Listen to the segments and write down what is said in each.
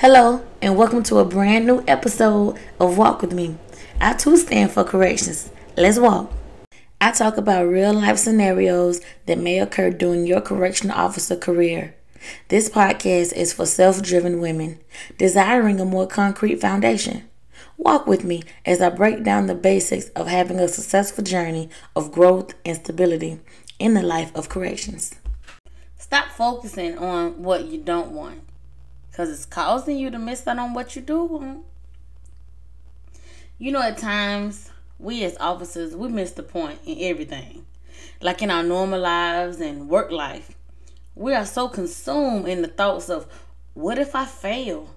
Hello, and welcome to a brand new episode of Walk With Me. I too stand for corrections. Let's walk. I talk about real life scenarios that may occur during your correctional officer career. This podcast is for self driven women desiring a more concrete foundation. Walk with me as I break down the basics of having a successful journey of growth and stability in the life of corrections. Stop focusing on what you don't want because it's causing you to miss out on what you do. You know, at times, we as officers, we miss the point in everything. Like in our normal lives and work life. We are so consumed in the thoughts of, what if I fail?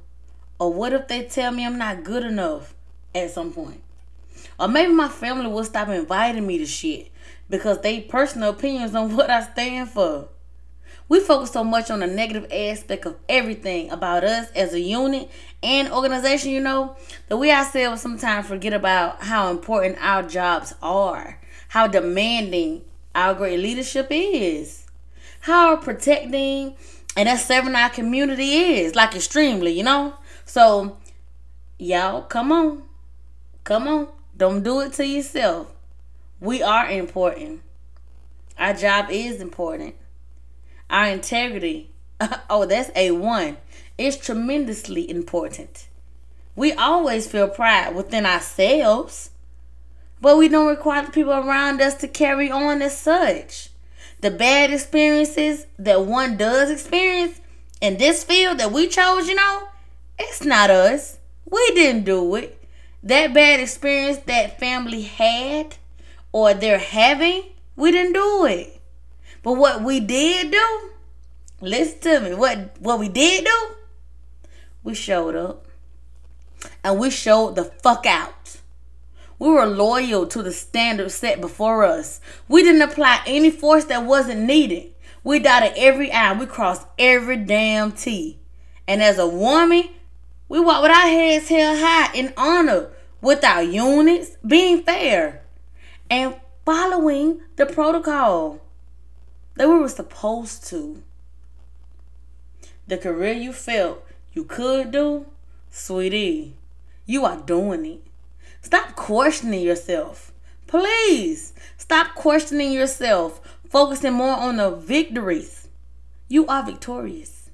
Or what if they tell me I'm not good enough at some point? Or maybe my family will stop inviting me to shit because they personal opinions on what I stand for. We focus so much on the negative aspect of everything about us as a unit and organization, you know, that we ourselves sometimes forget about how important our jobs are, how demanding our great leadership is, how protecting and that's serving our community is, like extremely, you know? So, y'all, come on. Come on. Don't do it to yourself. We are important. Our job is important. Our integrity, oh, that's A1, is tremendously important. We always feel pride within ourselves, but we don't require the people around us to carry on as such. The bad experiences that one does experience in this field that we chose, you know, it's not us. We didn't do it. That bad experience that family had or they're having, we didn't do it. But what we did do, listen to me. What what we did do, we showed up. And we showed the fuck out. We were loyal to the standards set before us. We didn't apply any force that wasn't needed. We dotted every I. We crossed every damn T. And as a woman, we walk with our heads held high in honor with our units, being fair, and following the protocol we were supposed to. The career you felt you could do, sweetie, you are doing it. Stop questioning yourself. Please stop questioning yourself, focusing more on the victories. You are victorious.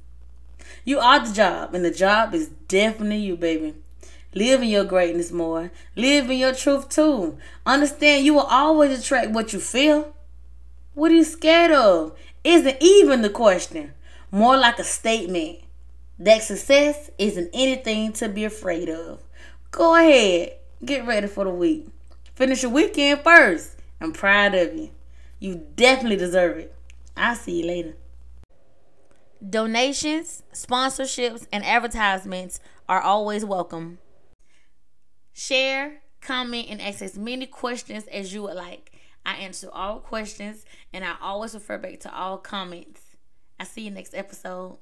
You are the job, and the job is definitely you, baby. Live in your greatness more. Live in your truth too. Understand you will always attract what you feel. What are you scared of? Isn't even the question. More like a statement that success isn't anything to be afraid of. Go ahead. Get ready for the week. Finish your weekend first. I'm proud of you. You definitely deserve it. I'll see you later. Donations, sponsorships, and advertisements are always welcome. Share, comment, and ask as many questions as you would like. I answer all questions and I always refer back to all comments. I see you next episode.